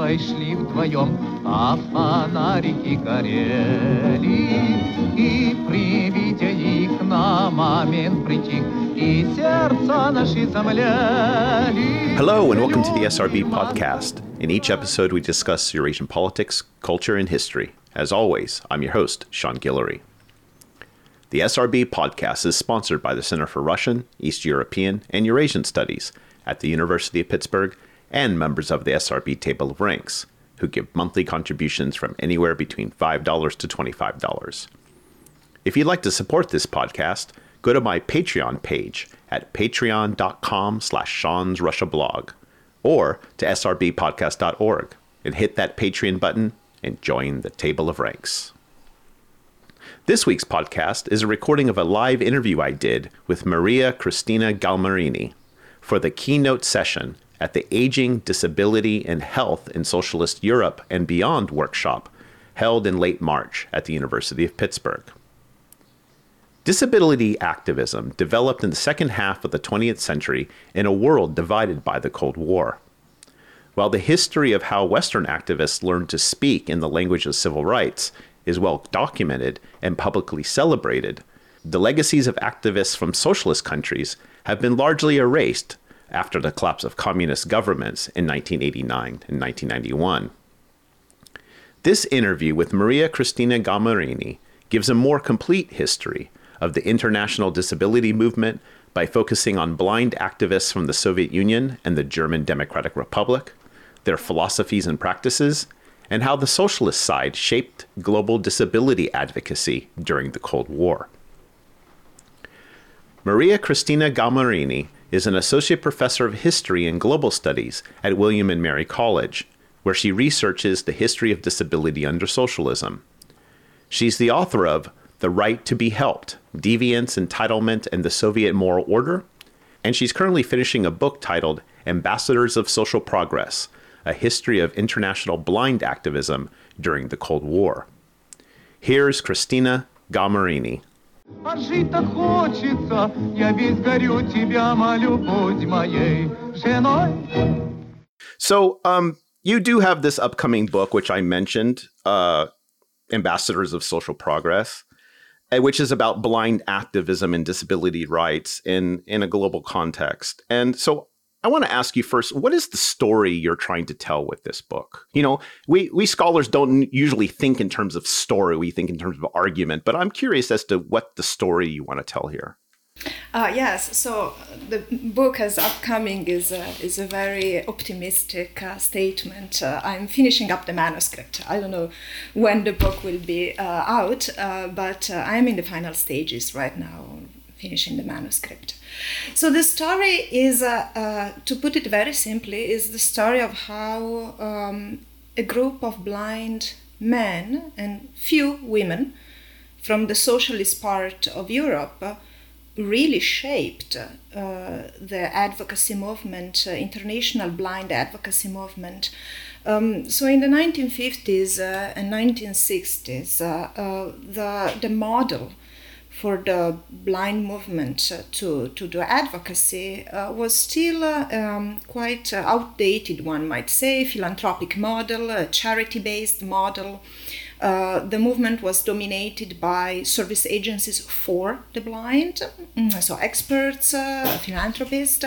лампой шли вдвоем, а фонарики горели. И при виде их на момент притих, и сердца наши замляли. Hello, and welcome to the SRB podcast. In each episode, we discuss Eurasian politics, culture, and history. As always, I'm your host, Sean Guillory. The SRB podcast is sponsored by the Center for Russian, East European, and Eurasian Studies at the University of Pittsburgh and members of the SRB Table of Ranks, who give monthly contributions from anywhere between $5 to $25. If you'd like to support this podcast, go to my Patreon page at patreon.com slash Sean's Russia blog or to srbpodcast.org and hit that Patreon button and join the Table of Ranks. This week's podcast is a recording of a live interview I did with Maria Cristina Galmarini for the keynote session at the Aging, Disability, and Health in Socialist Europe and Beyond workshop held in late March at the University of Pittsburgh. Disability activism developed in the second half of the 20th century in a world divided by the Cold War. While the history of how Western activists learned to speak in the language of civil rights is well documented and publicly celebrated, the legacies of activists from socialist countries have been largely erased after the collapse of communist governments in 1989 and 1991. This interview with Maria Cristina Galmarini gives a more complete history of the international disability movement by focusing on blind activists from the Soviet Union and the German Democratic Republic, their philosophies and practices, and how the socialist side shaped global disability advocacy during the Cold War. Maria Cristina Galmarini is an associate professor of history and global studies at William and Mary College, where she researches the history of disability under socialism. She's the author of The Right to Be Helped Deviance, Entitlement, and the Soviet Moral Order, and she's currently finishing a book titled Ambassadors of Social Progress a history of international blind activism during the Cold War. Here's Cristina Galmarini. А жить так хочется, я весь горю тебя, молю, будь моей женой. So, um, you do have this upcoming book, which I mentioned, uh, Ambassadors of Social Progress, eh, which is about blind activism and disability rights in in a global context. And so, I want to ask you first, what is the story you're trying to tell with this book? You know, we we scholars don't usually think in terms of story, we think in terms of argument, but I'm curious as to what the story you want to tell here. Uh, yes, so the book as upcoming is a, is a very optimistic uh, statement. Uh, I'm finishing up the manuscript. I don't know when the book will be uh, out, uh, but uh, I'm in the final stages right now, finishing the manuscript. So the story is, uh, uh, to put it very simply, is the story of how um, a group of blind men and few women from the socialist part of Europe uh, really shaped uh, the advocacy movement, uh, international blind advocacy movement. Um, so in the 1950s uh, and 1960s, the, the model for the blind movement uh, to, to do advocacy uh, was still uh, um, quite uh, outdated, one might say, philanthropic model, charity-based model. Uh, the movement was dominated by service agencies for the blind, mm, so experts, uh, philanthropists.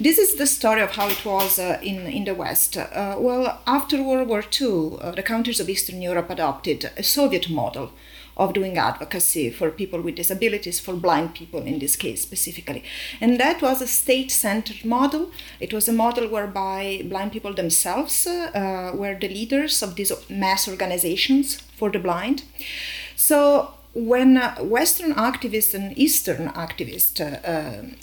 This is the story of how it was in, in the West. well, after World War II, the countries of Eastern Europe adopted a Soviet model of doing advocacy for people with disabilities, for blind people in this case specifically. And that was a state centered model. It was a model whereby blind people themselves uh, were the leaders of these mass organizations for the blind. So when uh, Western activists and Eastern activists uh,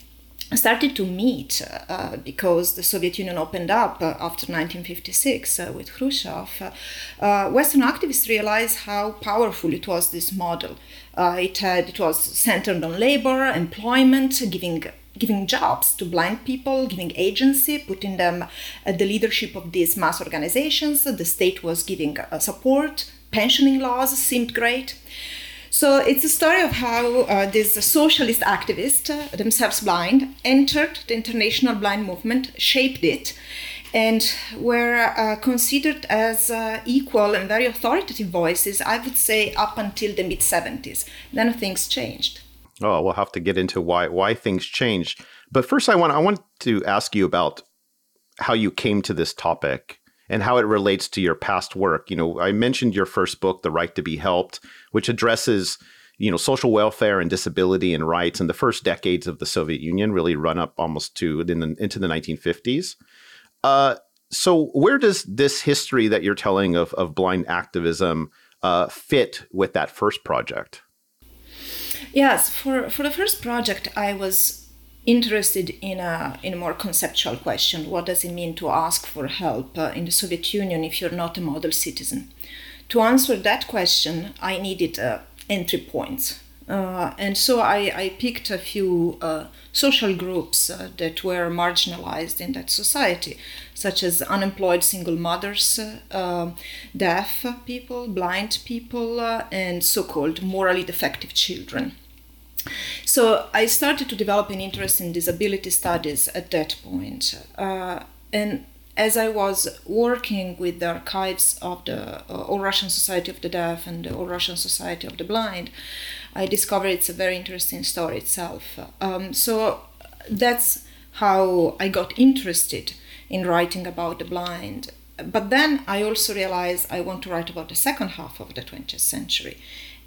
started to meet uh, because the Soviet Union opened up uh, after 1956 uh, with Khrushchev. Uh, Western activists realized how powerful it was this model. Uh, it had it was centered on labor, employment, giving giving jobs to blind people, giving agency, putting them at the leadership of these mass organizations. The state was giving uh, support. Pensioning laws seemed great. So it's a story of how uh, these socialist activists, uh, themselves blind, entered the international blind movement, shaped it, and were uh, considered as uh, equal and very authoritative voices, I would say, up until the mid 70s. Then things changed. Oh, we'll have to get into why why things changed. But first, I want I want to ask you about how you came to this topic and how it relates to your past work. You know, I mentioned your first book, The Right to Be Helped, which addresses you know social welfare and disability and rights in the first decades of the Soviet Union, really run up almost to in the, into the 1950s. Uh, so, where does this history that you're telling of of blind activism uh, fit with that first project? Yes, for for the first project, I was interested in a in a more conceptual question. What does it mean to ask for help uh, in the Soviet Union if you're not a model citizen? To answer that question, I needed uh, entry points. Uh, and so I, I, picked a few uh, social groups uh, that were marginalized in that society, such as unemployed single mothers, uh, deaf people, blind people, and so called morally defective children. So I started to develop an interest in disability studies at that point. Uh, and as I was working with the archives of the uh, All Russian Society of the Deaf and the All Russian Society of the Blind, I discovered it's a very interesting story itself. Um, so that's how I got interested in writing about the blind. But then I also realized I want to write about the second half of the 20th century.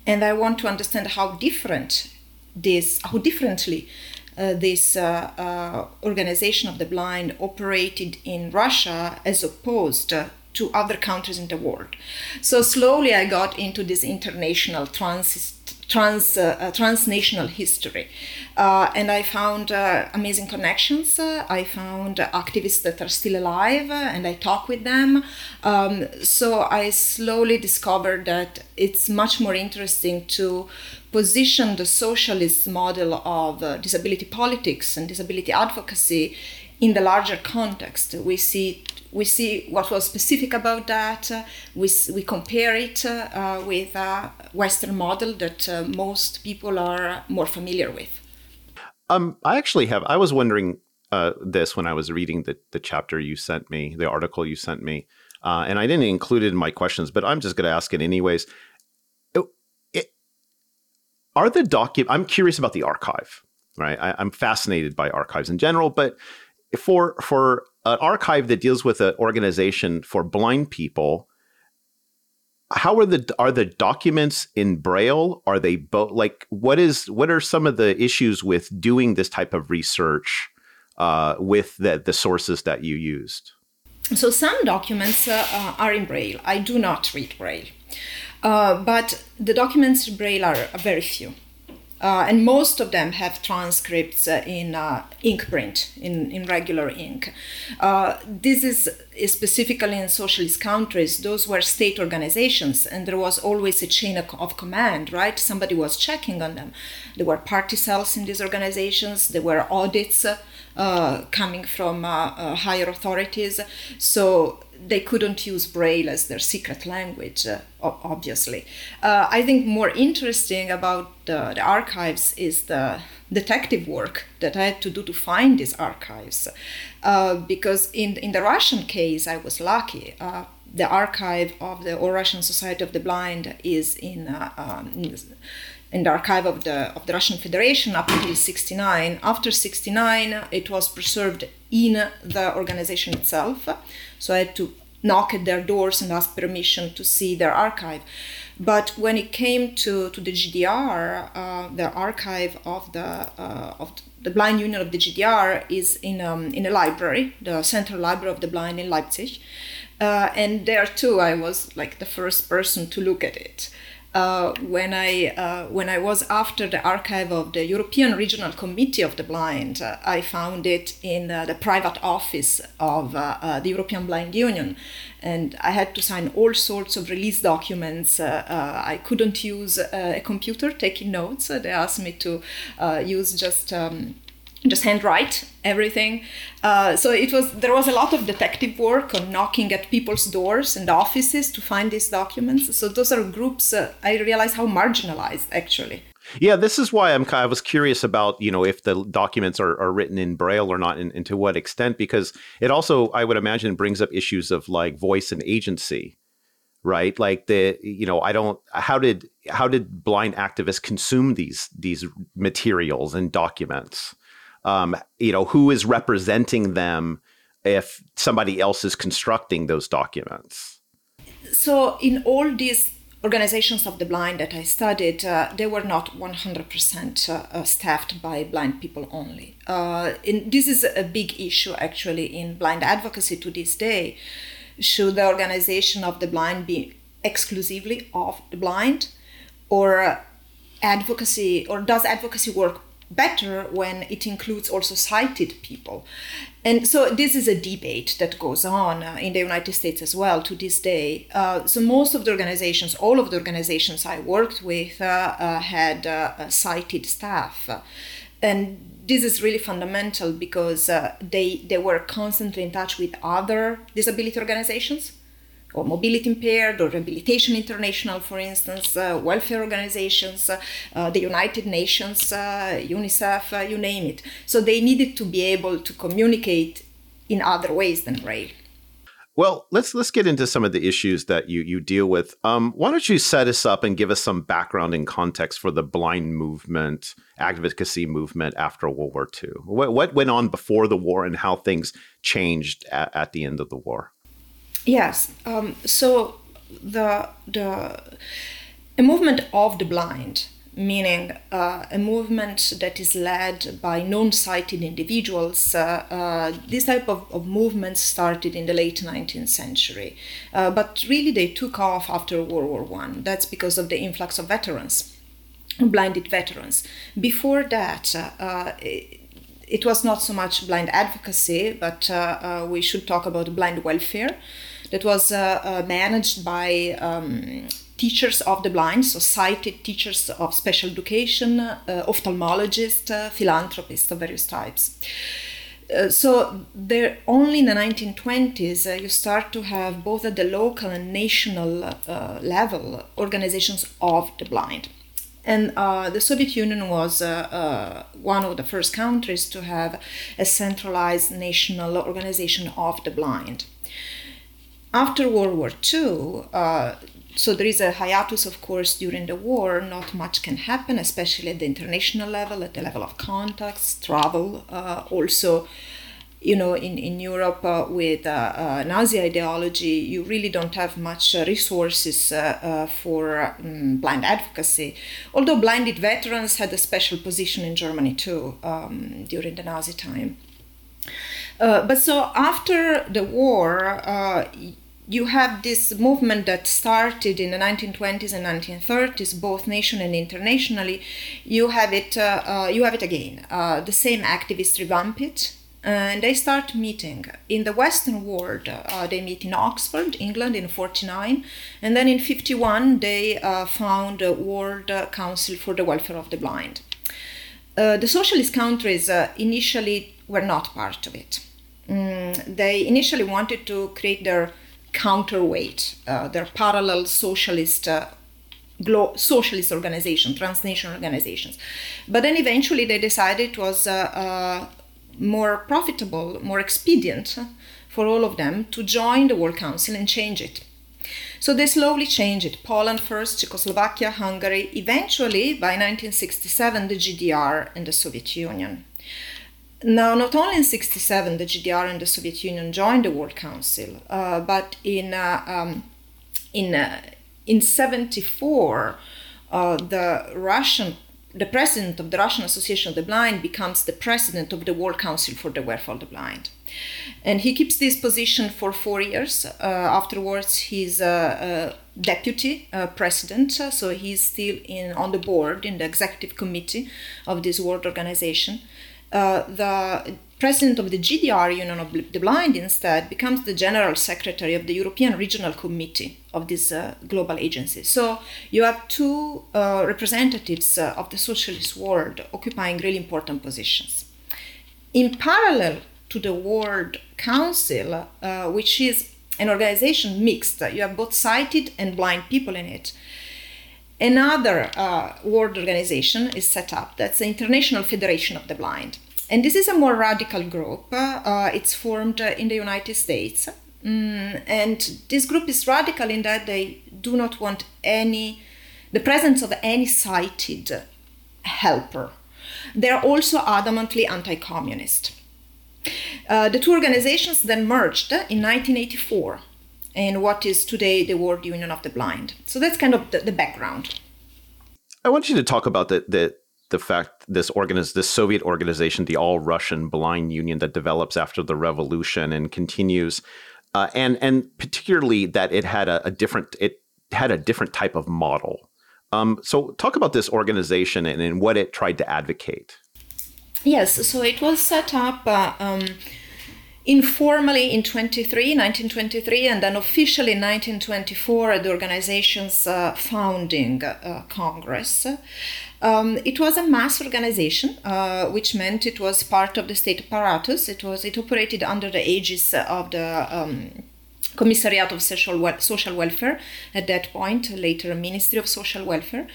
And I want to understand how different this, how differently uh, this uh, uh, organization of the blind operated in Russia as opposed to other countries in the world. So slowly I got into this international trans trans uh, transnational history, uh, and I found uh, amazing connections. I found activists that are still alive, and I talk with them. Um, so I slowly discovered that it's much more interesting to position the socialist model of uh, disability politics and disability advocacy in the larger context. We see we see what was specific about that. Uh, we, we compare it uh, with a Western model that uh, most people are more familiar with. Um, I actually have. I was wondering uh, this when I was reading the the chapter you sent me, the article you sent me, uh, and I didn't include it in my questions, but I'm just going to ask it anyways are the document i'm curious about the archive right I, am fascinated by archives in general but for for an archive that deals with an organization for blind people how are the are the documents in braille? Are they both like what is what are some of the issues with doing this type of research uh, with the, the sources that you used? So some documents uh, are in braille. I do not read braille. Uh, but the documents in Braille are very few. Uh, and most of them have transcripts uh, in uh, ink print, in, in regular ink. Uh, this is, specifically in socialist countries, those were state organizations, and there was always a chain of, of, command, right? Somebody was checking on them. There were party cells in these organizations, there were audits uh, coming from higher authorities. So they couldn't use Braille as their secret language, uh, obviously. Uh, I think more interesting about the, the, archives is the detective work that I had to do to find these archives. Uh, because in, in the Russian case, I was lucky. Uh, the archive of the All Russian Society of the Blind is in, uh, um, in the archive of the of the Russian Federation up until 69. After 69, it was preserved in the organization itself. So I had to knock at their doors and ask permission to see their archive. But when it came to, to the GDR, uh, the archive of the uh, of the Blind Union of the GDR is in um, in a library, the Central Library of the Blind in Leipzig. Uh, and there too, I was like the first person to look at it uh, when I uh, when I was after the archive of the European Regional Committee of the Blind, uh, I found it in uh, the private office of uh, uh, the European Blind Union, and I had to sign all sorts of release documents. I couldn't use a computer taking notes. they asked me to use just um, just handwrite everything. Uh, so it was there was a lot of detective work on knocking at people's doors and offices to find these documents. So those are groups uh, I realized how marginalized actually. Yeah, this is why I'm I was curious about you know if the documents are, are written in braille or not, and, and to what extent, because it also I would imagine brings up issues of like voice and agency right like the you know i don't how did how did blind activists consume these these materials and documents um, you know, who is representing them if somebody else is constructing those documents? So, in all these organizations of the blind that I studied, uh, they were not 100% uh, uh, staffed by blind people only. Uh, in, this is a big issue actually in blind advocacy to this day. Should the organization of the blind be exclusively of the blind, or advocacy, or does advocacy work better when it includes also sighted people. And so this is a debate that goes on uh, in the United States as well to this day. Uh, so most of the organizations, all of the organizations I worked with, uh, uh had uh, sighted staff. And this is really fundamental because uh, they, they were constantly in touch with other disability organizations or mobility impaired or rehabilitation international for instance uh, welfare organizations uh, uh, the united nations uh, unicef uh, you name it so they needed to be able to communicate in other ways than braille well, let's let's get into some of the issues that you you deal with. Um, why don't you set us up and give us some background and context for the blind movement, advocacy movement after World War II? What, what went on before the war and how things changed at, at the end of the war? Yes. Um, so the the a movement of the blind, meaning uh, a movement that is led by non-sighted individuals. Uh, uh, this type of, of movement started in the late 19th century, uh, but really they took off after World War One. That's because of the influx of veterans, blinded veterans. Before that. Uh, it, it was not so much blind advocacy, but uh, we should talk about blind welfare that was uh, uh, managed by um, teachers of the blind, so sighted teachers of special education, uh, ophthalmologists, philanthropists of various types. Uh, so there only in the 1920s uh, you start to have both at the local and national uh, level organizations of the blind and the soviet union was one of the first countries to have a centralized national organization of the blind after World War II, uh, so there is a hiatus, of course, during the war. Not much can happen, especially at the international level, at the level of contacts, travel. Uh, also, you know, in, in Europe uh, with uh, uh, Nazi ideology, you really don't have much uh, resources for um, blind advocacy. Although blinded veterans had a special position in Germany too um, during the Nazi time. But so after the war, you have this movement that started in the 1920s and 1930s, both nation and internationally. You have it. Uh, uh, you have it again. Uh, the same activists revamp it, and they start meeting in the Western world. Uh, they meet in Oxford, England, in '49, and then in '51 they uh, found a World Council for the Welfare of the Blind. Uh, the socialist countries initially were not part of it. Mm, they initially wanted to create their counterweight, uh, their parallel socialist uh, glo- socialist organization, transnational organizations. But then eventually they decided it was uh, uh, more profitable, more expedient for all of them to join the World Council and change it. So they slowly changed it. Poland first, Czechoslovakia, Hungary, eventually by 1967 the GDR and the Soviet Union. Now, not only in 67 the GDR and the Soviet Union joined the World Council, uh, but in, uh, um, in, uh, in 74, uh, the Russian the president of the Russian Association of the Blind becomes the president of the World Council for the Welfare of the Blind. And he keeps this position for four years. Uh, afterwards, he's a, a deputy uh, president, so he's still in, on the board, in the executive committee of this world organization. Uh, the president of the GDR Union of the Blind instead becomes the general secretary of the European Regional Committee of this uh, global agency. So you have two uh, representatives uh, of the socialist world occupying really important positions. in parallel to the World Council, uh, which is an organization mixed. You have both sighted and blind people in it. Another uh, world organization is set up. That's the International Federation of the Blind. And this is a more radical group. Uh, it's formed uh, in the United States. Mm, and this group is radical in that they do not want any, the presence of any sighted helper. They're also adamantly anti communist. Uh, the two organizations then merged in 1984 in what is today the World Union of the Blind. So that's kind of the, the background. I want you to talk about the, the the fact this organiz- this Soviet organization, the All Russian Blind Union, that develops after the revolution and continues, uh, and and particularly that it had a, a, different it had a different type of model. Um, so talk about this organization and, and what it tried to advocate. Yes, so it was set up uh, um, informally in 23, 1923, and then officially in 1924 at the organization's uh, founding uh, Congress. Um, it was a mass organization, uh, which meant it was part of the state apparatus. It was it operated under the aegis of the um, Commissariat of Social, Wel- Social Welfare at that point, later Ministry of Social Welfare.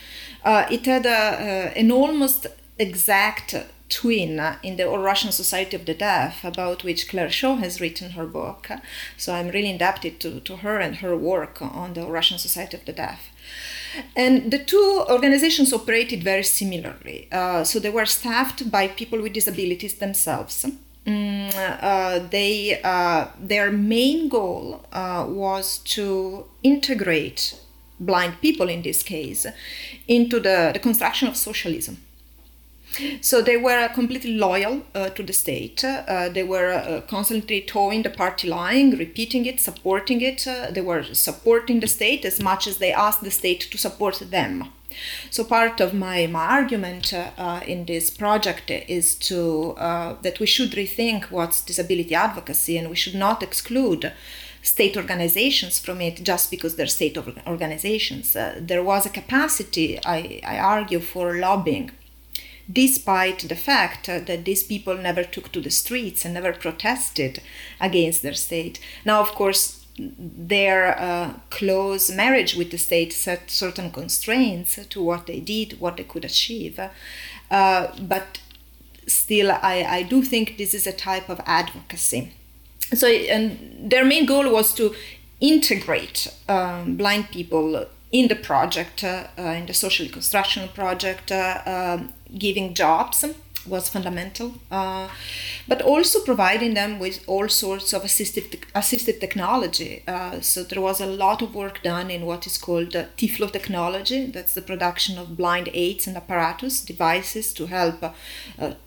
Uh, it had a, an almost exact twin in the All Russian Society of the Deaf, about which Claire Shaw has written her book. So I'm really indebted to, to her and her work on the Russian Society of the Deaf. And the two organizations operated very similarly. Uh, so they were staffed by people with disabilities themselves. Mm, uh, they, uh, their main goal uh, was to integrate blind people, in this case, into the, the construction of socialism. So they were completely loyal uh, to the state. Uh, they were uh, constantly toeing the party line, repeating it, supporting it. Uh, they were supporting the state as much as they asked the state to support them. So part of my, my argument uh, in this project is to uh, that we should rethink what's disability advocacy and we should not exclude state organizations from it just because they're state organizations. there was a capacity, I, I argue, for lobbying despite the fact that these people never took to the streets and never protested against their state. Now, of course, their uh, close marriage with the state set certain constraints to what they did, what they could achieve. Uh, but still, I, I do think this is a type of advocacy. So, and their main goal was to integrate um, blind people in the project, uh, in the social construction project, uh, um, giving jobs was fundamental, uh, but also providing them with all sorts of assistive, te- assistive technology. Uh, so there was a lot of work done in what is called uh, TIFLO technology. That's the production of blind aids and apparatus devices to help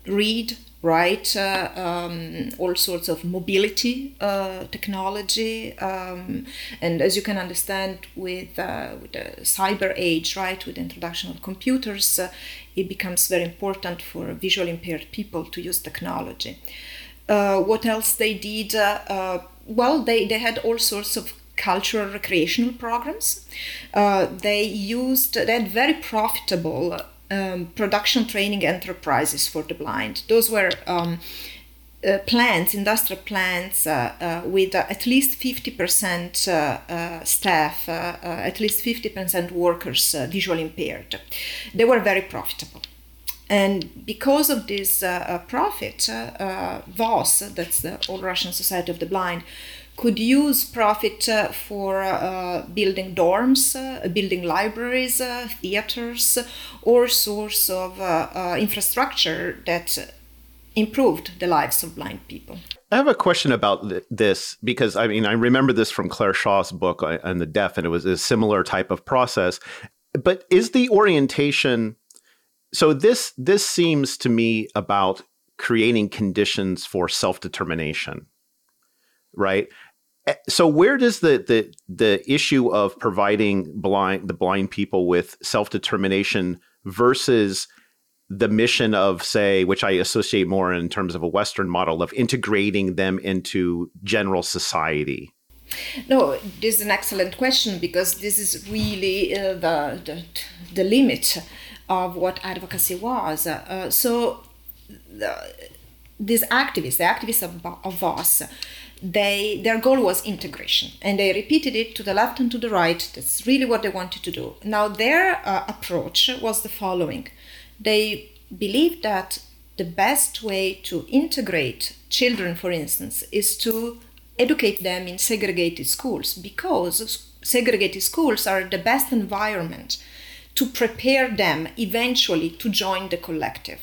read, right? Uh, um, all sorts of mobility uh, technology, um, and as you can understand, with, uh, with the cyber age, right, with the introduction of computers, uh, it becomes very important for visually impaired people to use technology. Uh, what else they did? Uh, well, they, they had all sorts of cultural recreational programs. they used, had very profitable um, production training enterprises for the blind. Those were um, uh, plants, industrial plants, uh, uh, with uh, at least 50% uh, uh, staff, at least 50% workers visually impaired. They were very profitable. And because of this profit, VOS, that's the All Russian Society of the Blind, could use profit uh, for uh, building dorms, uh, building libraries, uh, theaters, or source of uh, uh, infrastructure that improved the lives of blind people. I have a question about th- this because I mean I remember this from Claire Shaw's book on the deaf, and it was a similar type of process. But is the orientation so? This this seems to me about creating conditions for self determination, right? Eh, so where does the the the issue of providing blind the blind people with self determination versus the mission of say which i associate more in terms of a western model of integrating them into general society? No this is an excellent question because this is really uh, the, the, the limit of what advocacy was. Uh, so the, these activists, the activists of, of VOS, they their goal was integration, and they repeated it to the left and to the right. That's really what they wanted to do. Now their uh, approach was the following: they believed that the best way to integrate children, for instance, is to educate them in segregated schools because segregated schools are the best environment to prepare them eventually to join the collective.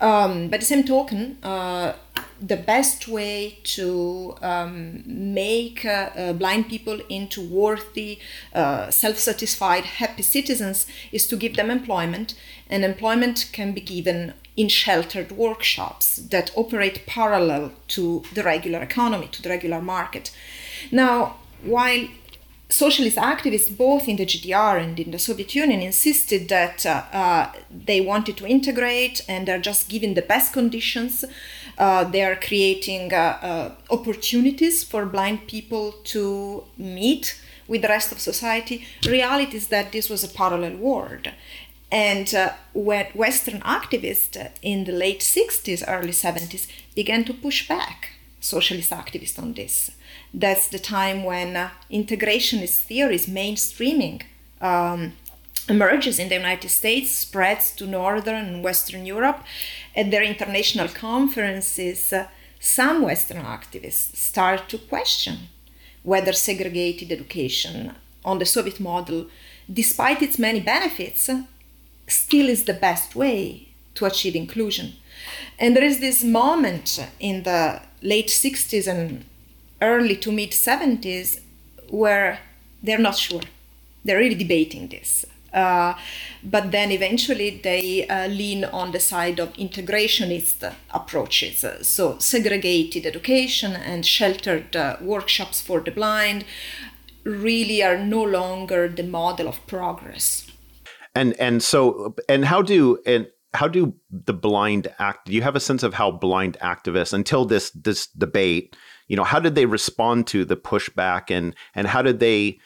Um, by the same token, uh, the best way to um, make uh, uh, blind people into worthy, uh, self satisfied, happy citizens is to give them employment, and employment can be given in sheltered workshops that operate parallel to the regular economy, to the regular market. Now, while socialist activists, both in the GDR and in the Soviet Union, insisted that uh, uh, they wanted to integrate and they're just giving the best conditions. Uh, they are creating uh, uh, opportunities for blind people to meet with the rest of society. Reality is that this was a parallel world. And uh, when Western activists in the late 60s, early 70s began to push back socialist activists on this. That's the time when uh, integrationist theories, mainstreaming, um, emerges in the United States, spreads to Northern and Western Europe. At their international conferences, uh, some Western activists start to question whether segregated education on the Soviet model, despite its many benefits, still is the best way to achieve inclusion. And there is this moment in the late 60s and early to mid 70s where they're not sure. They're really debating this. Uh, but then eventually they uh, lean on the side of integrationist approaches. So, segregated education and sheltered uh, workshops for the blind really are no longer the model of progress and and so and how do and how do the blind act do you have a sense of how blind activists until this this debate you know how did they respond to the pushback and and how did they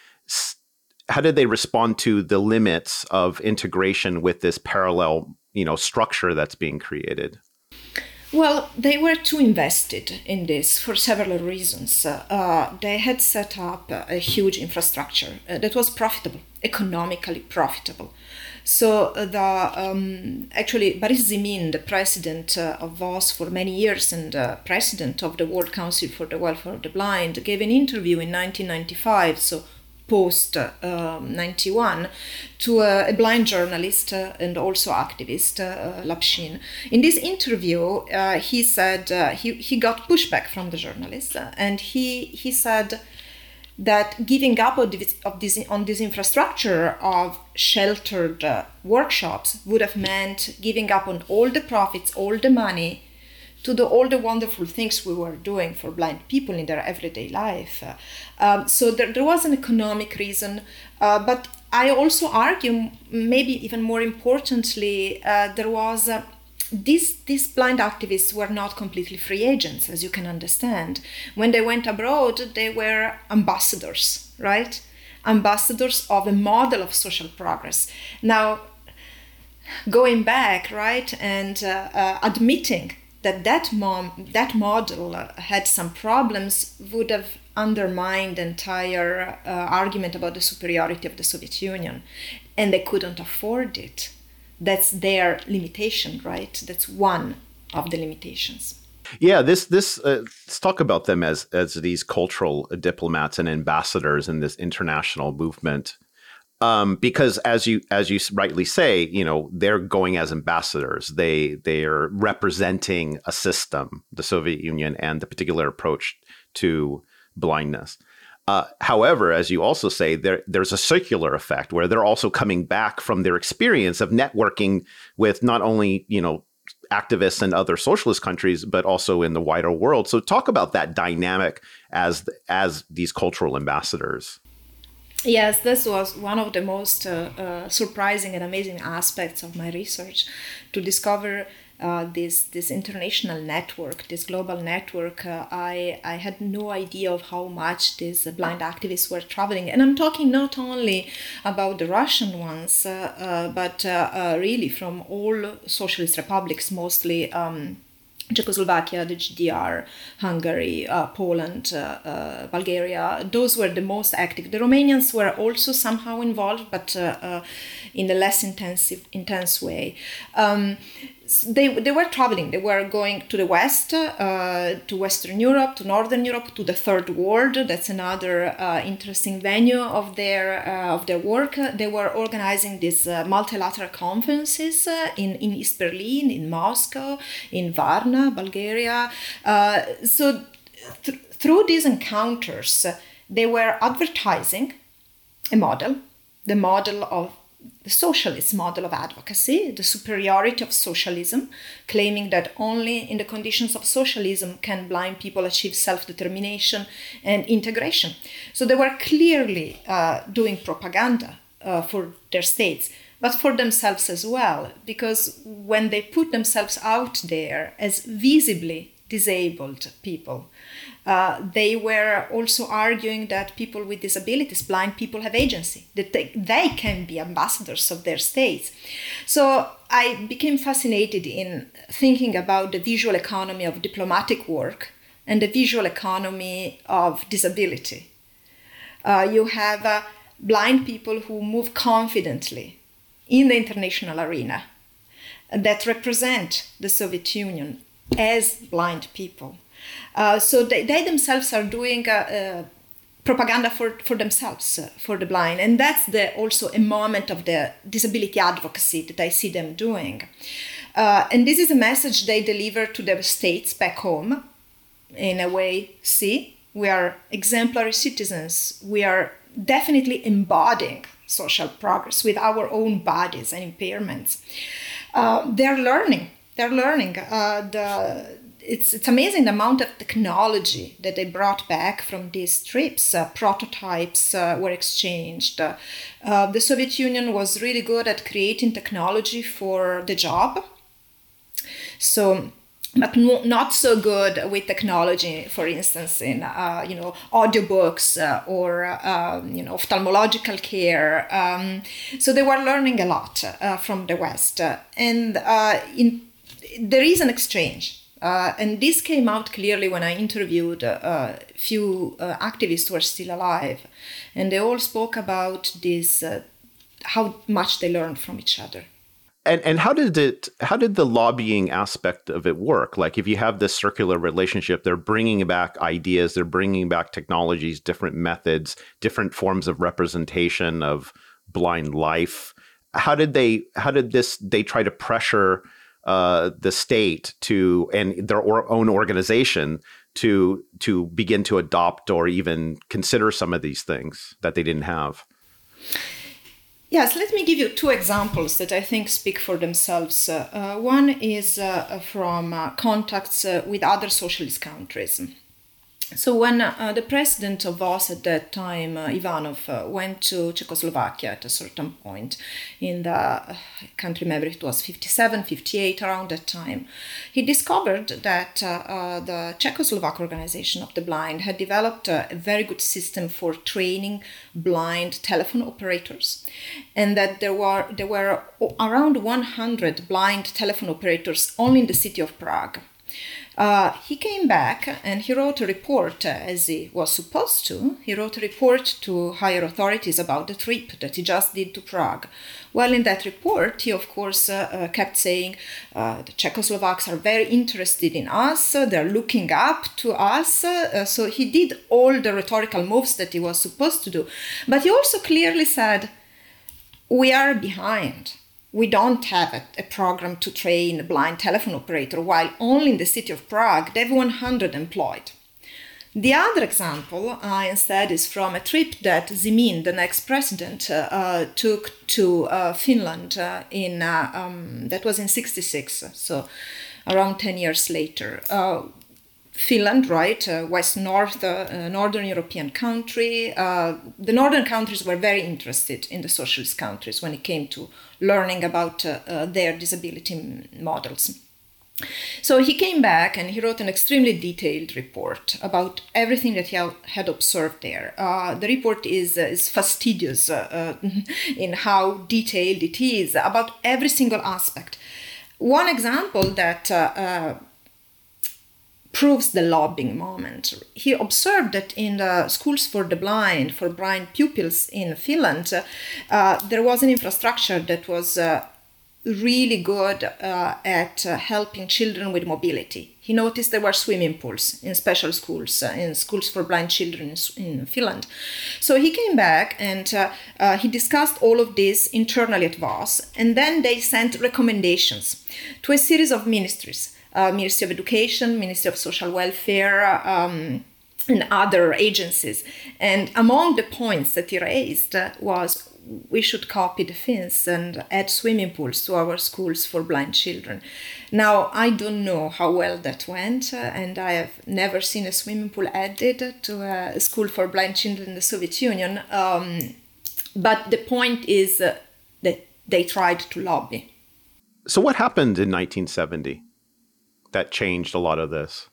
how did they respond to the limits of integration with this parallel you know structure that's being created well, they were too invested in this for several reasons. Uh, they had set up a huge infrastructure uh, that was profitable, economically profitable. So uh, the um, actually Boris Zimin, the president uh, of VOS for many years and uh, president of the World Council for the Welfare of the Blind, gave an interview in 1995. So post um, 91 to a, a, blind journalist uh, and also activist, uh, Lapshin. In this interview, uh, he said uh, he, he got pushback from the journalist uh, and he, he said that giving up of this, of this, on this infrastructure of sheltered uh, workshops would have meant giving up on all the profits, all the money, to the, all the wonderful things we were doing for blind people in their everyday life. Um, so there, there, was an economic reason, uh, but I also argue, maybe even more importantly, uh, there was. These, these blind activists were not completely free agents, as you can understand. When they went abroad, they were ambassadors, right? Ambassadors of a model of social progress. Now, going back, right, and uh, uh, admitting that that mom that model uh, had some problems would have undermined the entire uh, argument about the superiority of the Soviet Union, and they couldn't afford it. That's their limitation, right? That's one of the limitations. Yeah, this this uh, let's talk about them as as these cultural diplomats and ambassadors in this international movement um, because as you as you rightly say, you know they're going as ambassadors. They they are representing a system, the Soviet Union, and the particular approach to blindness. Uh, however, as you also say, there there's a circular effect where they're also coming back from their experience of networking with not only you know activists in other socialist countries, but also in the wider world. So, talk about that dynamic as as these cultural ambassadors. Yes, this was one of the most uh, uh, surprising and amazing aspects of my research to discover uh, this this international network, this global network. Uh, I I had no idea of how much these blind activists were traveling, and I'm talking not only about the Russian ones, uh, uh, but really from all socialist republics, mostly. Um, Czechoslovakia, the GDR, Hungary, uh, Poland, uh, uh, Bulgaria, those were the most active. The Romanians were also somehow involved, but uh, uh, in a less intensive, intense way. Um, they, they were traveling. They were going to the west, uh, to Western Europe, to Northern Europe, to the Third World. That's another uh, interesting venue of their uh, of their work. They were organizing these uh, multilateral conferences uh, in in East Berlin, in Moscow, in Varna, Bulgaria. Uh, so th- through these encounters, they were advertising a model, the model of the socialist model of advocacy, the superiority of socialism, claiming that only in the conditions of socialism can blind people achieve self determination and integration. So they were clearly uh, doing propaganda uh, for their states, but for themselves as well, because when they put themselves out there as visibly disabled people, uh, they were also arguing that people with disabilities, blind people, have agency, that they, they can be ambassadors of their states. So I became fascinated in thinking about the visual economy of diplomatic work and the visual economy of disability. Uh, you have uh, blind people who move confidently in the international arena that represent the Soviet Union as blind people uh, so they, they, themselves are doing uh, uh, propaganda for, for themselves, for the blind. And that's the, also a moment of the disability advocacy that I see them doing. and this is a message they deliver to their states back home. In a way see we are exemplary citizens. We are definitely embodying social progress with our own bodies and impairments. Uh, they're learning. They're learning. Uh, the it's it's amazing the amount of technology that they brought back from these trips. Uh, prototypes uh, were exchanged. Uh, the Soviet Union was really good at creating technology for the job. So but no, not so good with technology, for instance, in uh, you know audiobooks uh, or um, you know ophthalmological care. Um, so they were learning a lot uh, from the West, and in, there is an exchange uh, and this came out clearly when I interviewed a uh, few uh, activists who are still alive, and they all spoke about this, uh, how much they learned from each other. And and how did it? How did the lobbying aspect of it work? Like, if you have this circular relationship, they're bringing back ideas, they're bringing back technologies, different methods, different forms of representation of blind life. How did they? How did this? They try to pressure uh, the state to and their or, own organization to to begin to adopt or even consider some of these things that they didn't have. Yes, let me give you two examples that I think speak for themselves. Uh, one is uh, from uh, contacts uh, with other socialist countries. So when uh, the president of VOS at that time, uh, Ivanov, uh, went to Czechoslovakia at a certain point in the uh, country, maybe it was 57, 58, around that time, he discovered that uh, uh, the Czechoslovak Organization of the Blind had developed a very good system for training blind telephone operators, and that there were there were around 100 blind telephone operators only in the city of Prague. Uh, he came back and he wrote a report, uh, as he was supposed to. He wrote a report to higher authorities about the trip that he just did to Prague. Well, in that report, he of course uh, uh kept saying uh, the Czechoslovaks are very interested in us, they're looking up to us. Uh, so he did all the rhetorical moves that he was supposed to do. But he also clearly said, We are behind we don't have a, a, program to train a blind telephone operator, while only in the city of Prague they have 100 employed. The other example uh, instead is from a trip that Zimin, the next president, uh, uh, took to uh, Finland uh, in uh, um, that was in '66, so around 10 years later. Finland, right, west north, northern European country. the northern countries were very interested in the socialist countries when it came to learning about uh, uh, their disability models. So he came back and he wrote an extremely detailed report about everything that he had observed there. Uh, the report is, uh, is fastidious uh, uh in how detailed it is about every single aspect. One example that proves the lobbying moment. He observed that in the schools for the blind, for blind pupils in Finland, uh, there was an infrastructure that was uh, really good uh, at uh, helping children with mobility. He noticed there were swimming pools in special schools, uh, in schools for blind children in, in, Finland. So he came back and uh, he discussed all of this internally at VOS, and then they sent recommendations to a series of ministries uh, Ministry of Education, Ministry of Social Welfare. Um, and other agencies. And among the points that he raised was we should copy the Finns and add swimming pools to our schools for blind children. Now, I don't know how well that went, uh, and I have never seen a swimming pool added to a school for blind children in the Soviet Union. Um, but the point is uh, that they tried to lobby. So, what happened in 1970 that changed a lot of this?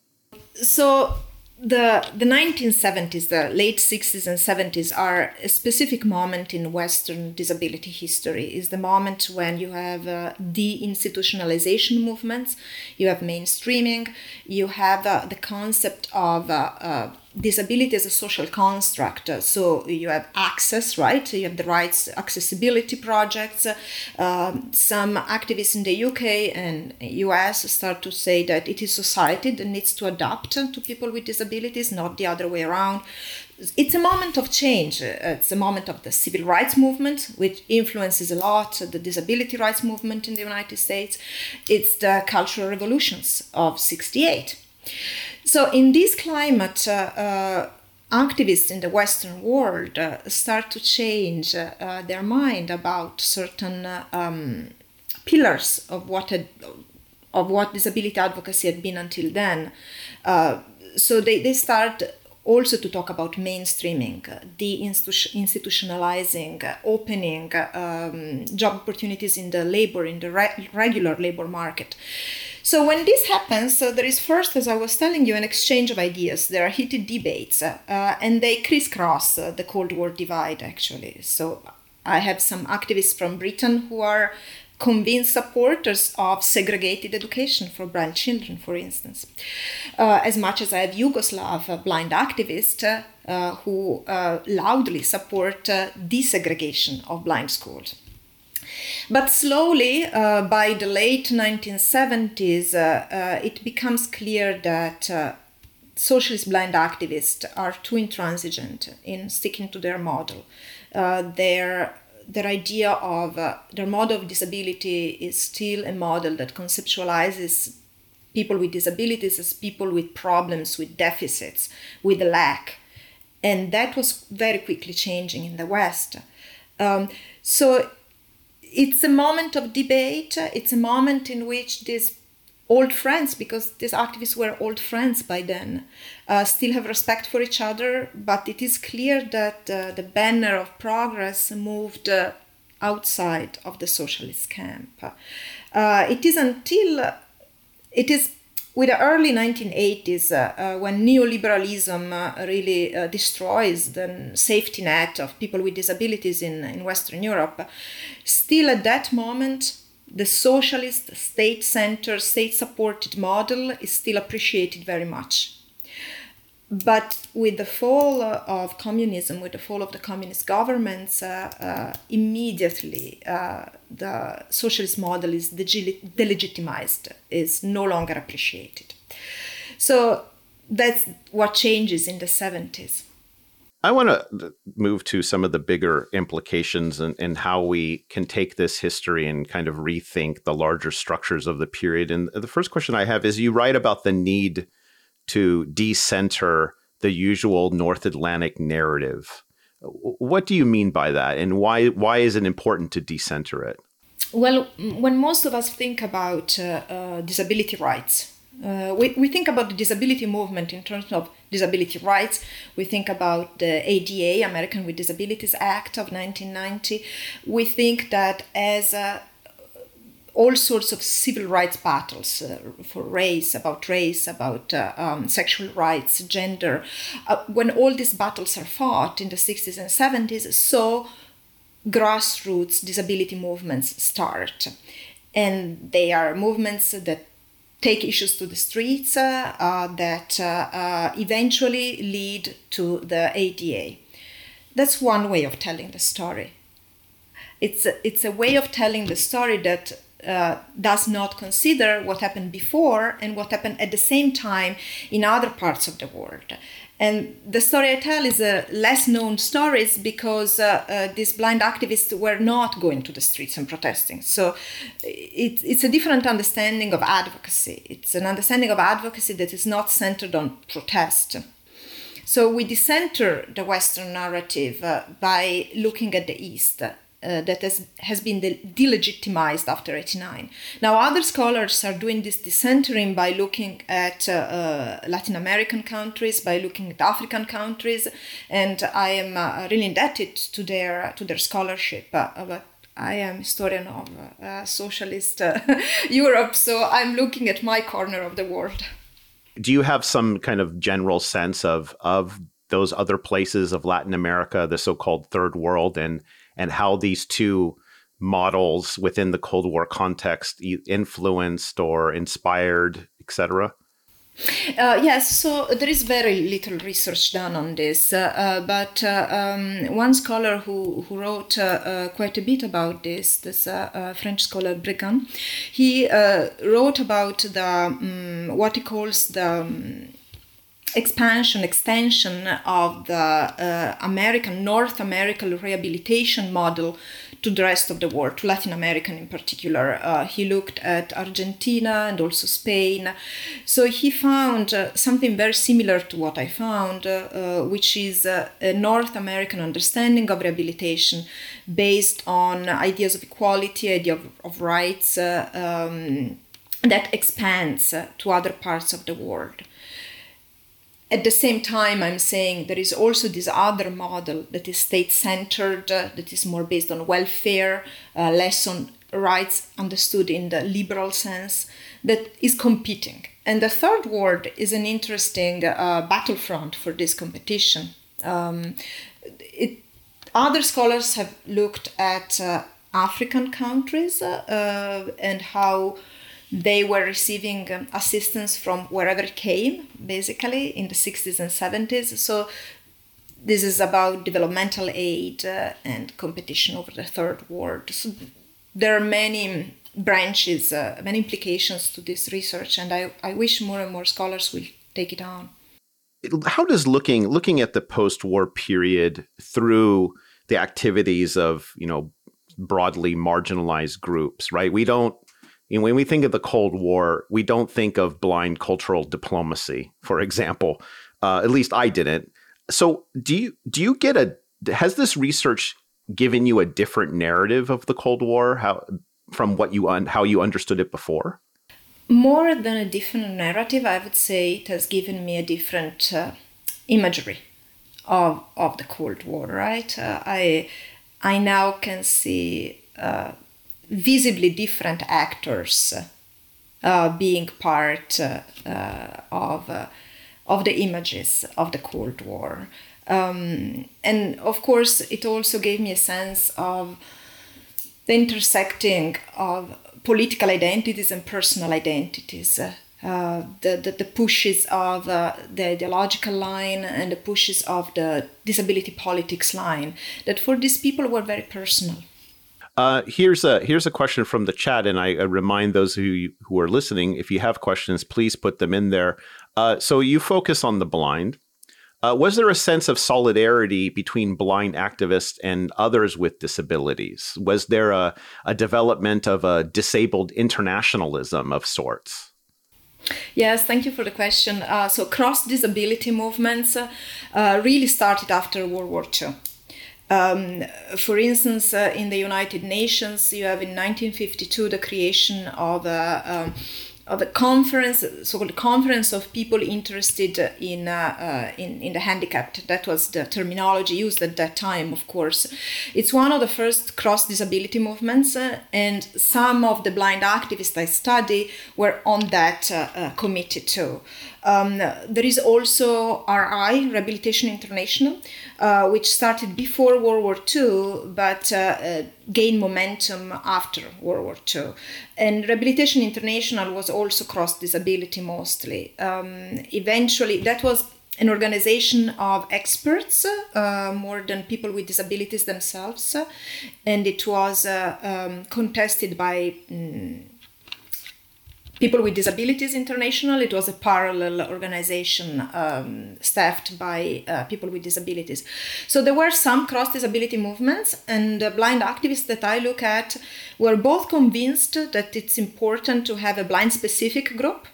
So, the the 1970s the late 60s and 70s are a specific moment in western disability history is the moment when you have uh, deinstitutionalization movements you have mainstreaming you have uh, the concept of uh, uh disability is a social construct. So you have access, right? You have the rights accessibility projects. Um, some activists in the UK and US start to say that it is society that needs to adapt to people with disabilities, not the other way around. It's a moment of change. It's a moment of the civil rights movement, which influences a lot the disability rights movement in the United States. It's the cultural revolutions of 68 so, in this climate, uh, uh, activists in the Western world uh, start to change their mind about certain um, pillars of what had, of what disability advocacy had been until then. So they, they start also to talk about mainstreaming, deinstitutionalizing, opening um, job opportunities in the labor, in the re- regular labor market. So when this happens, so there is first, as I was telling you, an exchange of ideas. There are heated debates, uh, and they crisscross uh, the Cold War divide. Actually, so I have some activists from Britain who are convinced supporters of segregated education for blind children, for instance. Uh, as much as I have Yugoslav uh, blind activists uh, who uh, loudly support desegregation of blind schools. But slowly, uh, by the late 1970s, uh, uh, it becomes clear that uh, socialist blind activists are too intransigent in sticking to their model. Their their idea of their model of disability is still a model that conceptualizes people with disabilities as people with problems, with deficits, with lack. And that was very quickly changing in the West. Um, so it's a moment of debate. It's a moment in which these old friends, because these activists were old friends by then, uh, still have respect for each other. But it is clear that uh, the banner of progress moved uh, outside of the socialist camp. Uh, it is until it is with the early 1980s, uh, uh, when neoliberalism uh, really uh, destroys the safety net of people with disabilities in, in Western Europe, still at that moment, the socialist, state centered, state supported model is still appreciated very much. But with the fall of communism, with the fall of the communist governments, uh, uh, immediately uh, the socialist model is delegitimized, is no longer appreciated. So that's what changes in the 70s. I want to move to some of the bigger implications and, and, how we can take this history and kind of rethink the larger structures of the period. And the first question I have is you write about the need to decenter the usual North Atlantic narrative. What do you mean by that, and why why is it important to decenter it? Well, when most of us think about uh, uh, disability rights, uh, we, we think about the disability movement in terms of disability rights. We think about the ADA, American with Disabilities Act of 1990. We think that as a all sorts of civil rights battles uh, for race, about race, about uh, um, sexual rights, gender. Uh, when all these battles are fought in the 60s and 70s, so grassroots disability movements start. And they are movements that take issues to the streets uh, uh, that uh, eventually lead to the ADA. That's one way of telling the story. It's a, it's a way of telling the story that uh, does not consider what happened before and what happened at the same time in other parts of the world. And the story I tell is a less known stories because uh, uh, these blind activists were not going to the streets and protesting. So it, it's a different understanding of advocacy. It's an understanding of advocacy that is not centered on protest. So we decenter the Western narrative uh, by looking at the East uh, that has, has been de- delegitimized after 89. Now, other scholars are doing this decentering by looking at uh, uh, Latin American countries, by looking at African countries, and I am uh, really indebted to their, to their scholarship. Uh, but I am historian of socialist Europe, so I'm looking at my corner of the world. Do you have some kind of general sense of of those other places of Latin America, the so-called third world, and and how these two models within the Cold War context influenced or inspired, etc.? Uh, yes, so there is very little research done on this, uh, uh, but uh, um, one scholar who, who wrote uh, uh, quite a bit about this, this French scholar Brégain, he wrote about the um, what he calls the um, expansion, extension of the uh, American, North American rehabilitation model to the rest of the world, to Latin American in particular. Uh, he looked at Argentina and also Spain. So he found uh, something very similar to what I found, uh, uh, which is uh, a North American understanding of rehabilitation based on ideas of equality, idea of, of rights. Um, that expands to other parts of the world at the same time, I'm saying there is also this other model that is state centered, uh, that is more based on welfare, uh, less on rights understood in the liberal sense, that is competing. And the third world is an interesting uh, battlefront for this competition. Um, it, other scholars have looked at uh, African countries uh, and how they were receiving um, assistance from wherever it came, basically, in the 60s and 70s. So this is about developmental aid uh, and competition over the third world. So there are many branches, uh, many implications to this research, and I, I wish more and more scholars will take it on. How does looking looking at the post-war period through the activities of you know broadly marginalized groups, right? We don't and when we think of the Cold War, we don't think of blind cultural diplomacy, for example. Uh, at least I didn't. So, do you do you get a has this research given you a different narrative of the Cold War how from what you un, how you understood it before? More than a different narrative, I would say it has given me a different uh, imagery of of the Cold War. Right? Uh, I I now can see uh, visibly different actors uh, being part uh, of, uh, of the images of the Cold War. Um, and of course, it also gave me a sense of the intersecting of political identities and personal identities. Uh, the, the, the, pushes of uh, the ideological line and the pushes of the disability politics line that for these people were very personal. Uh, here's a here's a question from the chat, and I, remind those who who are listening, if you have questions, please put them in there. Uh, so you focus on the blind. Uh, was there a sense of solidarity between blind activists and others with disabilities? Was there a, a development of a disabled internationalism of sorts? Yes, thank you for the question. Uh, so, cross disability movements uh, really started after World War II. Um, for instance, uh, in the United Nations, you have in 1952 the creation of a, um, of a conference, so-called conference of people interested in, uh, uh, in in the handicapped. That was the terminology used at that time. Of course, it's one of the first cross disability movements, uh, and some of the blind activists I study were on that uh, uh, committee too. Um, there is also RI, Rehabilitation International, uh, which started before World War II, but uh, uh, gain momentum after World War II. And Rehabilitation International was also cross disability mostly. Um, eventually, that was an organization of experts, uh, more than people with disabilities themselves, and it was uh, um, contested by. Um, People with Disabilities International. It was a parallel organization um, staffed by uh, people with disabilities. So there were some cross disability movements, and the blind activists that I look at were both convinced that it's important to have a blind specific group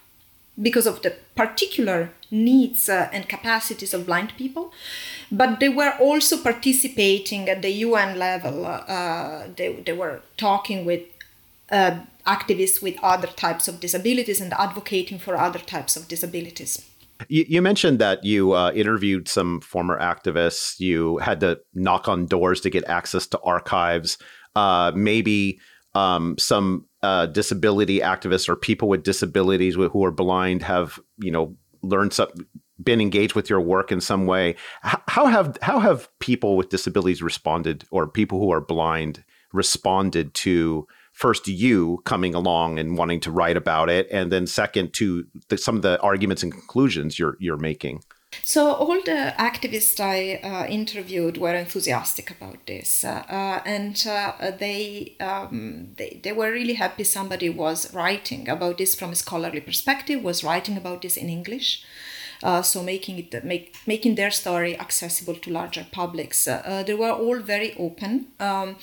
because of the particular needs uh, and capacities of blind people, but they were also participating at the UN level. Uh, they, they were talking with uh, activists with other types of disabilities and advocating for other types of disabilities. You, mentioned that you uh, interviewed some former activists. You had to knock on doors to get access to archives. Uh, maybe um, some uh, disability activists or people with disabilities who are blind have you know learned some been engaged with your work in some way how have how have people with disabilities responded or people who are blind responded to first you coming along and wanting to write about it and then second to the, some of the arguments and conclusions you're you're making so all the activists I uh, interviewed were enthusiastic about this, uh, uh, and uh, they, um, they they were really happy somebody was writing about this from a scholarly perspective, was writing about this in English. Uh, so making it make making their story accessible to larger publics. Uh, they were all very open. Um,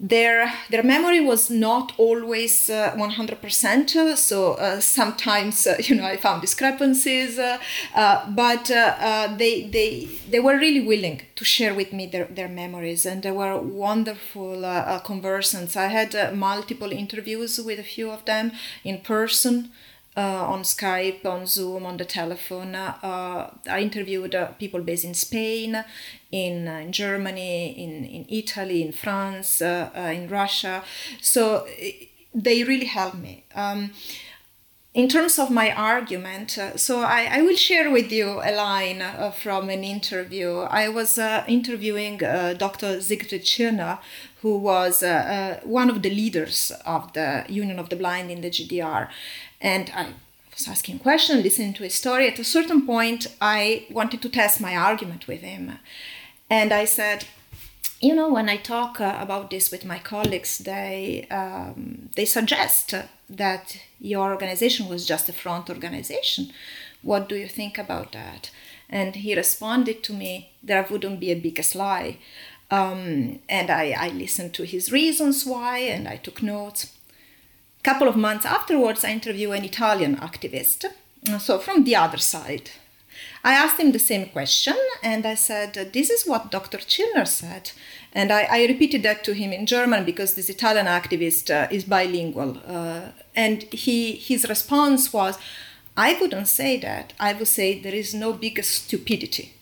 their their memory was not always uh, 100% so uh, sometimes uh, you know i found discrepancies uh, uh, but uh, they they they were really willing to share with me their, their memories and they were wonderful conversants. I had multiple interviews with a few of them in person uh, on Skype, on Zoom, on the telephone. Uh, I interviewed uh, people based in Spain, in, uh, in Germany, in, in Italy, in France, uh, uh, in Russia. So they really helped me. Um, in terms of my argument, so I, I, will share with you a line from an interview. I was interviewing Dr. Siegfried Tschirner, who was one of the leaders of the Union of the Blind in the GDR. And I was asking questions, listening to his story. At a certain point, I wanted to test my argument with him. And I said, you know, when I talk uh, about this with my colleagues, they um, they suggest that your organization was just a front organization. What do you think about that? And he responded to me, there wouldn't be a biggest lie. Um, and I, I listened to his reasons why, and I took notes couple of months afterwards, I interview an Italian activist, uh, so from the other side. I asked him the same question and I said, This is what Dr. Tschirner said. And I, I, repeated that to him in German because this Italian activist uh, is bilingual. Uh, and he, his response was, I wouldn't say that. I would say there is no bigger stupidity.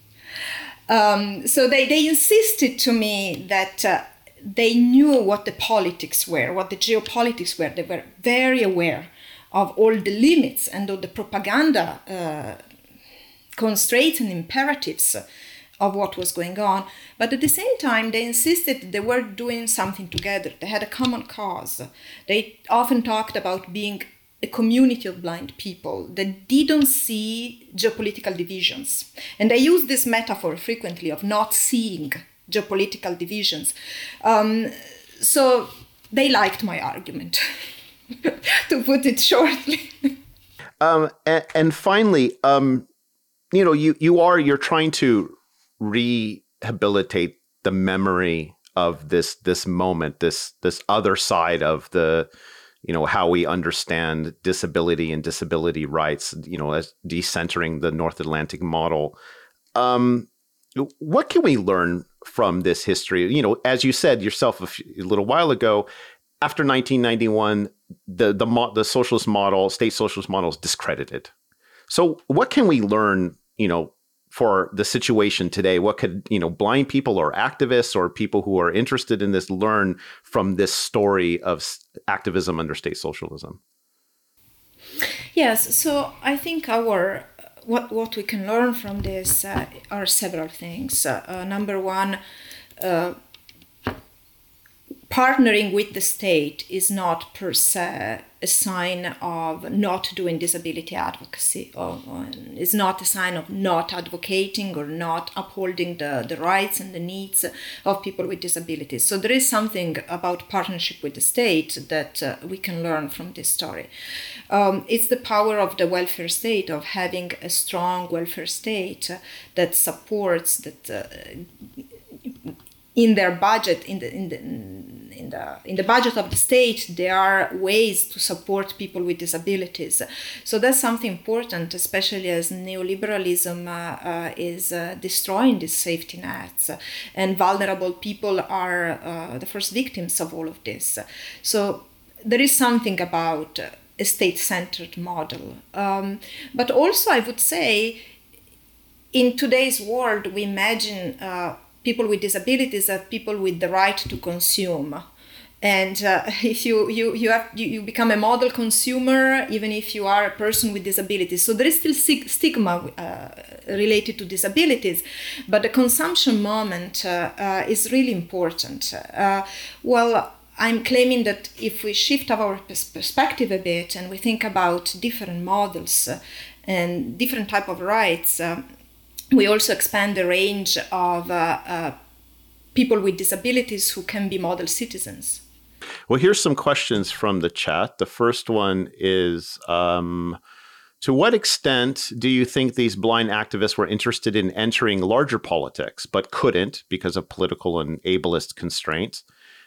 Um, so they, they insisted to me that uh, they knew what the politics were, what the geopolitics were. They were very aware of all the limits and of the propaganda uh, constraints and imperatives of what was going on. But at the same time, they insisted they were doing something together. They had a common cause. They often talked about being a community of blind people that didn't see geopolitical divisions. And they use this metaphor frequently of not seeing geopolitical divisions. Um, so they liked my argument, to put it shortly. um, and, and, finally, um, you know, you you are you're trying to rehabilitate the memory of this this moment, this this other side of the you know how we understand disability and disability rights you know as decentering the north atlantic model um, what can we learn from this history? You know, as you said yourself a, few, a little while ago, after 1991, the the the socialist model, state socialist model, is discredited. So, what can we learn? You know, for the situation today, what could you know blind people or activists or people who are interested in this learn from this story of activism under state socialism? Yes, so I think our what, what we can learn from this uh, are several things. Uh, uh number one, uh, partnering with the state is not per se a sign of not doing disability advocacy or, or is not a sign of not advocating or not upholding the, the rights and the needs of people with disabilities. So there is something about partnership with the state that uh, we can learn from this story. Um, it's the power of the welfare state of having a strong welfare state that supports that uh, in their budget in the in the in the in the budget of the state there are ways to support people with disabilities. So that's something important especially as neoliberalism uh, uh, is uh, destroying these safety nets. And vulnerable people are uh, the first victims of all of this. So there is something about a state-centered model. Um, but also i would say in today's world we imagine uh, people with disabilities are people with the right to consume and uh, if you you you have you, you, become a model consumer even if you are a person with disabilities so there is still stigma uh, related to disabilities but the consumption moment uh, uh is really important uh, well i'm claiming that if we shift our perspective a bit and we think about different models uh, and different type of rights we also expand the range of people with disabilities who can be model citizens. Well, here's some questions from the chat. The first one is um, To what extent do you think these blind activists were interested in entering larger politics, but couldn't because of political and ableist constraints?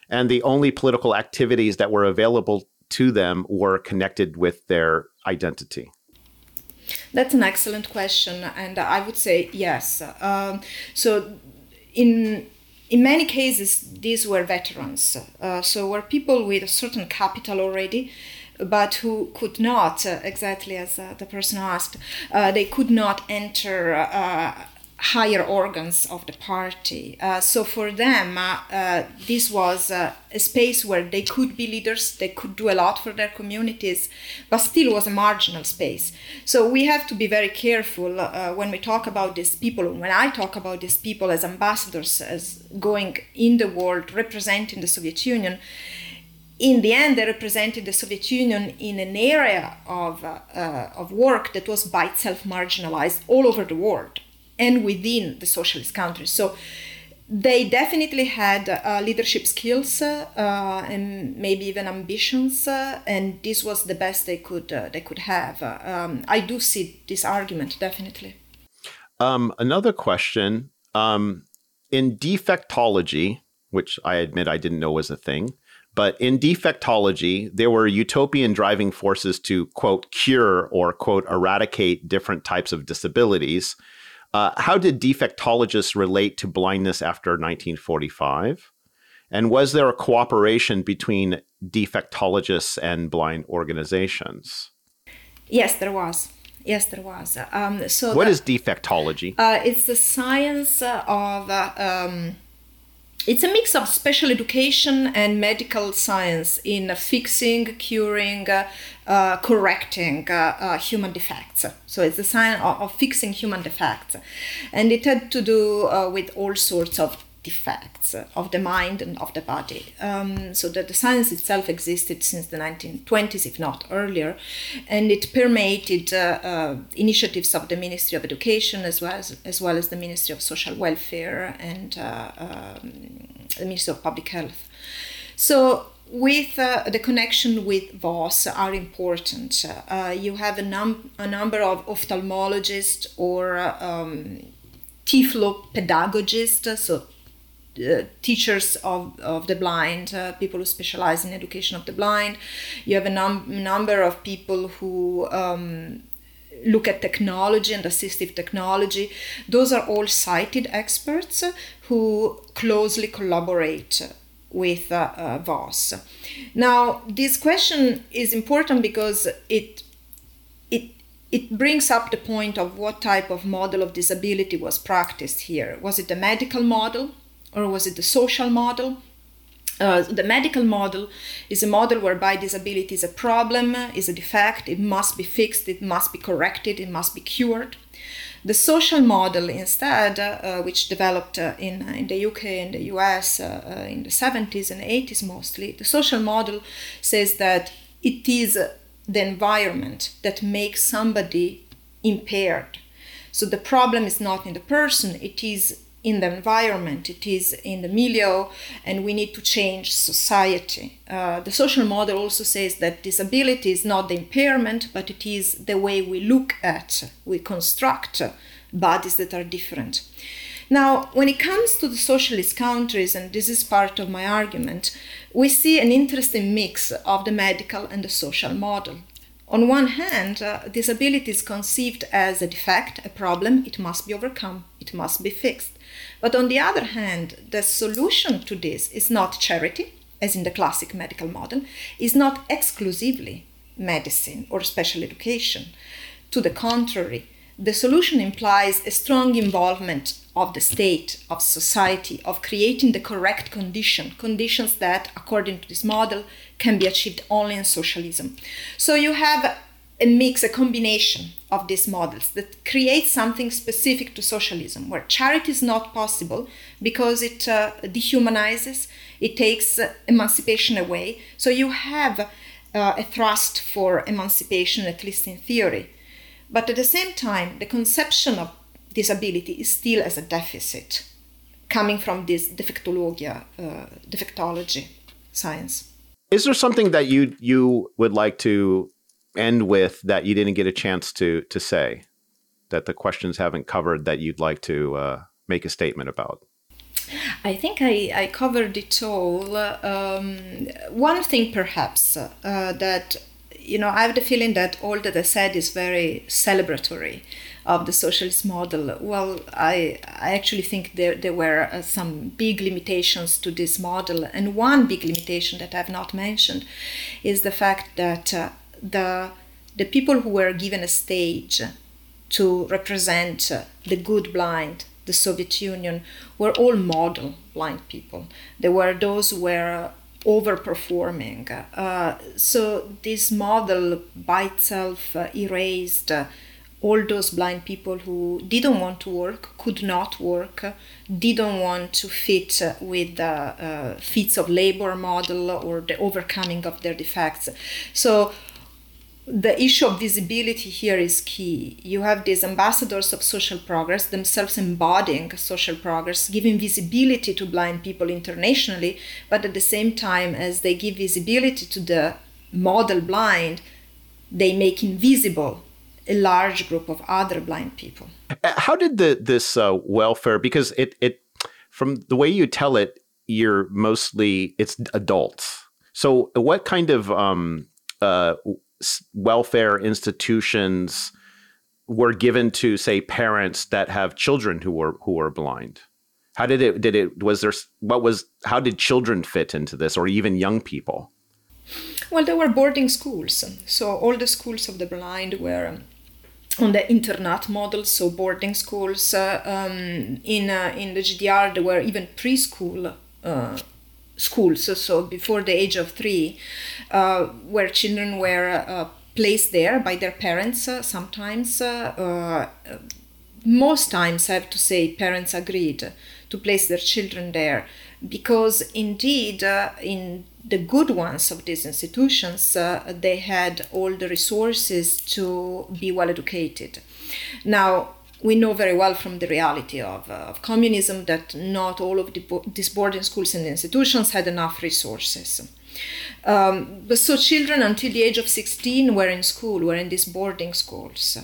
And the only political activities that were available to them were connected with their identity? That's an excellent question, and I would say yes. Um, so, in in many cases, these were veterans. Uh, so, were people with a certain capital already, but who could not, uh, exactly as uh, the person asked, uh, they could not enter uh, higher organs of the party. Uh, so for them, uh, uh, this was uh, a space where they could be leaders, they could do a lot for their communities, but still was a marginal space. So we have to be very careful uh, when we talk about these people, when I talk about these people as ambassadors, as going in the world, representing the Soviet Union. In the end, they represented the Soviet Union in an area of, uh, of work that was by itself marginalized all over the world and within the socialist countries. So they definitely had uh, leadership skills uh, and maybe even ambitions, uh, and this was the best they could uh, they could have. Um, I do see this argument definitely. Um, another question um, in defectology, which I admit I didn't know was a thing. But in defectology, there were utopian driving forces to, quote, cure or, quote, eradicate different types of disabilities uh, how did defectologists relate to blindness after 1945? And was there a cooperation between defectologists and blind organizations? Yes, there was. Yes, there was. Um, so what the, is defectology? Uh, it's the science of uh, um, it's a mix of special education and medical science in fixing, curing, uh, uh, correcting uh, uh, human defects. So it's the science of, of, fixing human defects. And it had to do uh, with all sorts of defects of the mind and of the body. Um, so that the science itself existed since the 1920s, if not earlier, and it permeated uh, uh, initiatives of the Ministry of Education as well as, as well as the Ministry of Social Welfare and uh, um, the Ministry of Public Health. So with uh, the connection with VOS are important. Uh, you have a, num- a number of ophthalmologists or um, tiflopedagogists, so uh, teachers of, of the blind, uh, people who specialize in education of the blind. You have a num- number of people who um, look at technology and assistive technology. Those are all sighted experts who closely collaborate with uh, uh, VOS. Now, this question is important because it it it brings up the point of what type of model of disability was practiced here. Was it the medical model? Or was it the social model? Uh, the medical model is a model whereby disability is a problem, is a defect, it must be fixed, it must be corrected, it must be cured. The social model, instead, uh, which developed uh, in, in the UK and the US uh, uh, in the 70s and 80s mostly, the social model says that it is the environment that makes somebody impaired. So the problem is not in the person, it is in the environment, it is in the milieu, and we need to change society. Uh, the social model also says that disability is not the impairment, but it is the way we look at, we construct bodies that are different. Now, when it comes to the socialist countries, and this is part of my argument, we see an interesting mix of the medical and the social model. On one hand, uh, disability is conceived as a defect, a problem, it must be overcome, it must be fixed. But on the other hand, the solution to this is not charity, as in the classic medical model, is not exclusively medicine or special education. To the contrary, the solution implies a strong involvement of the state, of society, of creating the correct condition, conditions that, according to this model, can be achieved only in socialism. So you have a mix, a combination of these models that creates something specific to socialism, where charity is not possible because it uh, dehumanizes, it takes uh, emancipation away. So you have uh, a thrust for emancipation, at least in theory. But at the same time, the conception of disability is still as a deficit coming from this defectologia, uh, defectology science. Is there something that you you would like to end with that you didn't get a chance to to say that the questions haven't covered that you'd like to uh, make a statement about? I think I, I covered it all. Um, one thing, perhaps, uh, that you know, I have the feeling that all that I said is very celebratory of the socialist model. Well, I I actually think there there were uh, some big limitations to this model, and one big limitation that I've not mentioned is the fact that uh, the the people who were given a stage to represent the good blind, the Soviet Union, were all model blind people. There were those who were overperforming. Uh, so this model by itself uh, erased uh, all those blind people who didn't want to work, could not work, didn't want to fit with the uh, feats of labor model or the overcoming of their defects. So the issue of visibility here is key. You have these ambassadors of social progress, themselves embodying social progress, giving visibility to blind people internationally, but at the same time, as they give visibility to the model blind, they make invisible a large group of other blind people. How did the this uh, welfare? Because it it from the way you tell it, you're mostly it's adults. So what kind of um, uh, welfare institutions were given to say parents that have children who were who were blind? How did it did it was there what was how did children fit into this or even young people? Well there were boarding schools. So all the schools of the blind were um, on the internat model, so boarding schools. Uh, um, in uh, in the GDR, there were even preschool uh, schools, so, before the age of three, uh, where children were uh, placed there by their parents. Uh, sometimes, uh, uh, most times, I have to say, parents agreed to place their children there because indeed, uh, in the good ones of these institutions, they had all the resources to be well educated. Now, we know very well from the reality of, uh, of communism that not all of the bo- these boarding schools and institutions had enough resources. Um, so children until the age of 16 were in school, were in these boarding schools.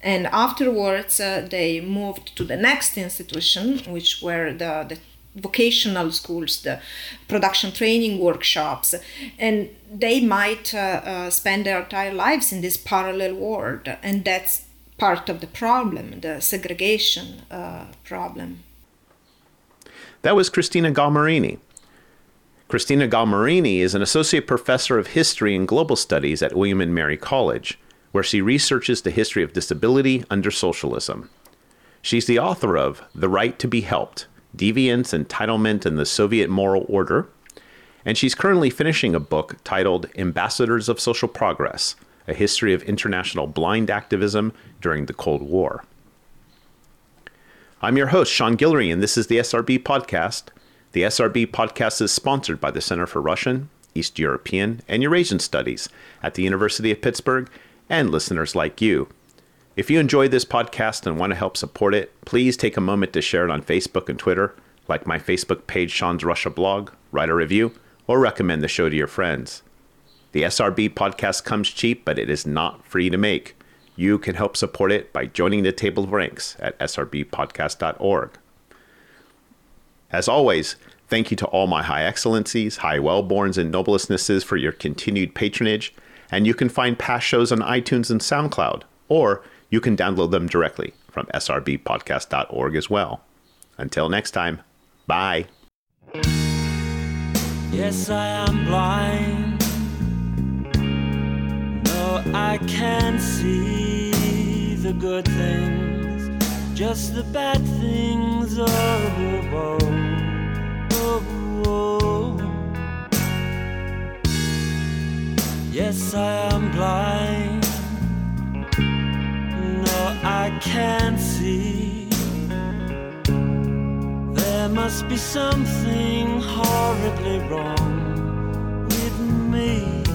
And afterwards, uh, they moved to the next institution, which were the, the vocational schools, the production training workshops, and they might uh, uh, spend their entire lives in this parallel world, and that's part of the problem, the segregation uh, problem. That was Cristina Galmarini. Cristina Galmarini is an associate professor of history and global studies at William and Mary College, where she researches the history of disability under socialism. She's the author of The Right to Be Helped Deviance, Entitlement, and the Soviet Moral Order, and she's currently finishing a book titled Ambassadors of Social Progress a history of international blind activism during the Cold War. I'm your host, Sean Guillory, and this is the SRB Podcast. The SRB Podcast is sponsored by the Center for Russian, East European, and Eurasian Studies at the University of Pittsburgh and listeners like you. If you enjoy this podcast and want to help support it, please take a moment to share it on Facebook and Twitter, like my Facebook page, Sean's Russia blog, write a review, or recommend the show to your friends. The SRB podcast comes cheap, but it is not free to make. You can help support it by joining the table of ranks at srbpodcast.org. As always, thank you to all my high excellencies, high wellborns, and noblestnesses for your continued patronage. And you can find past shows on iTunes and SoundCloud, or you can download them directly from srbpodcast.org as well. Until next time, bye. Yes, I am blind. I can't see the good things, just the bad things. Oh, oh, oh, oh. Yes, I am blind. No, I can't see. There must be something horribly wrong with me.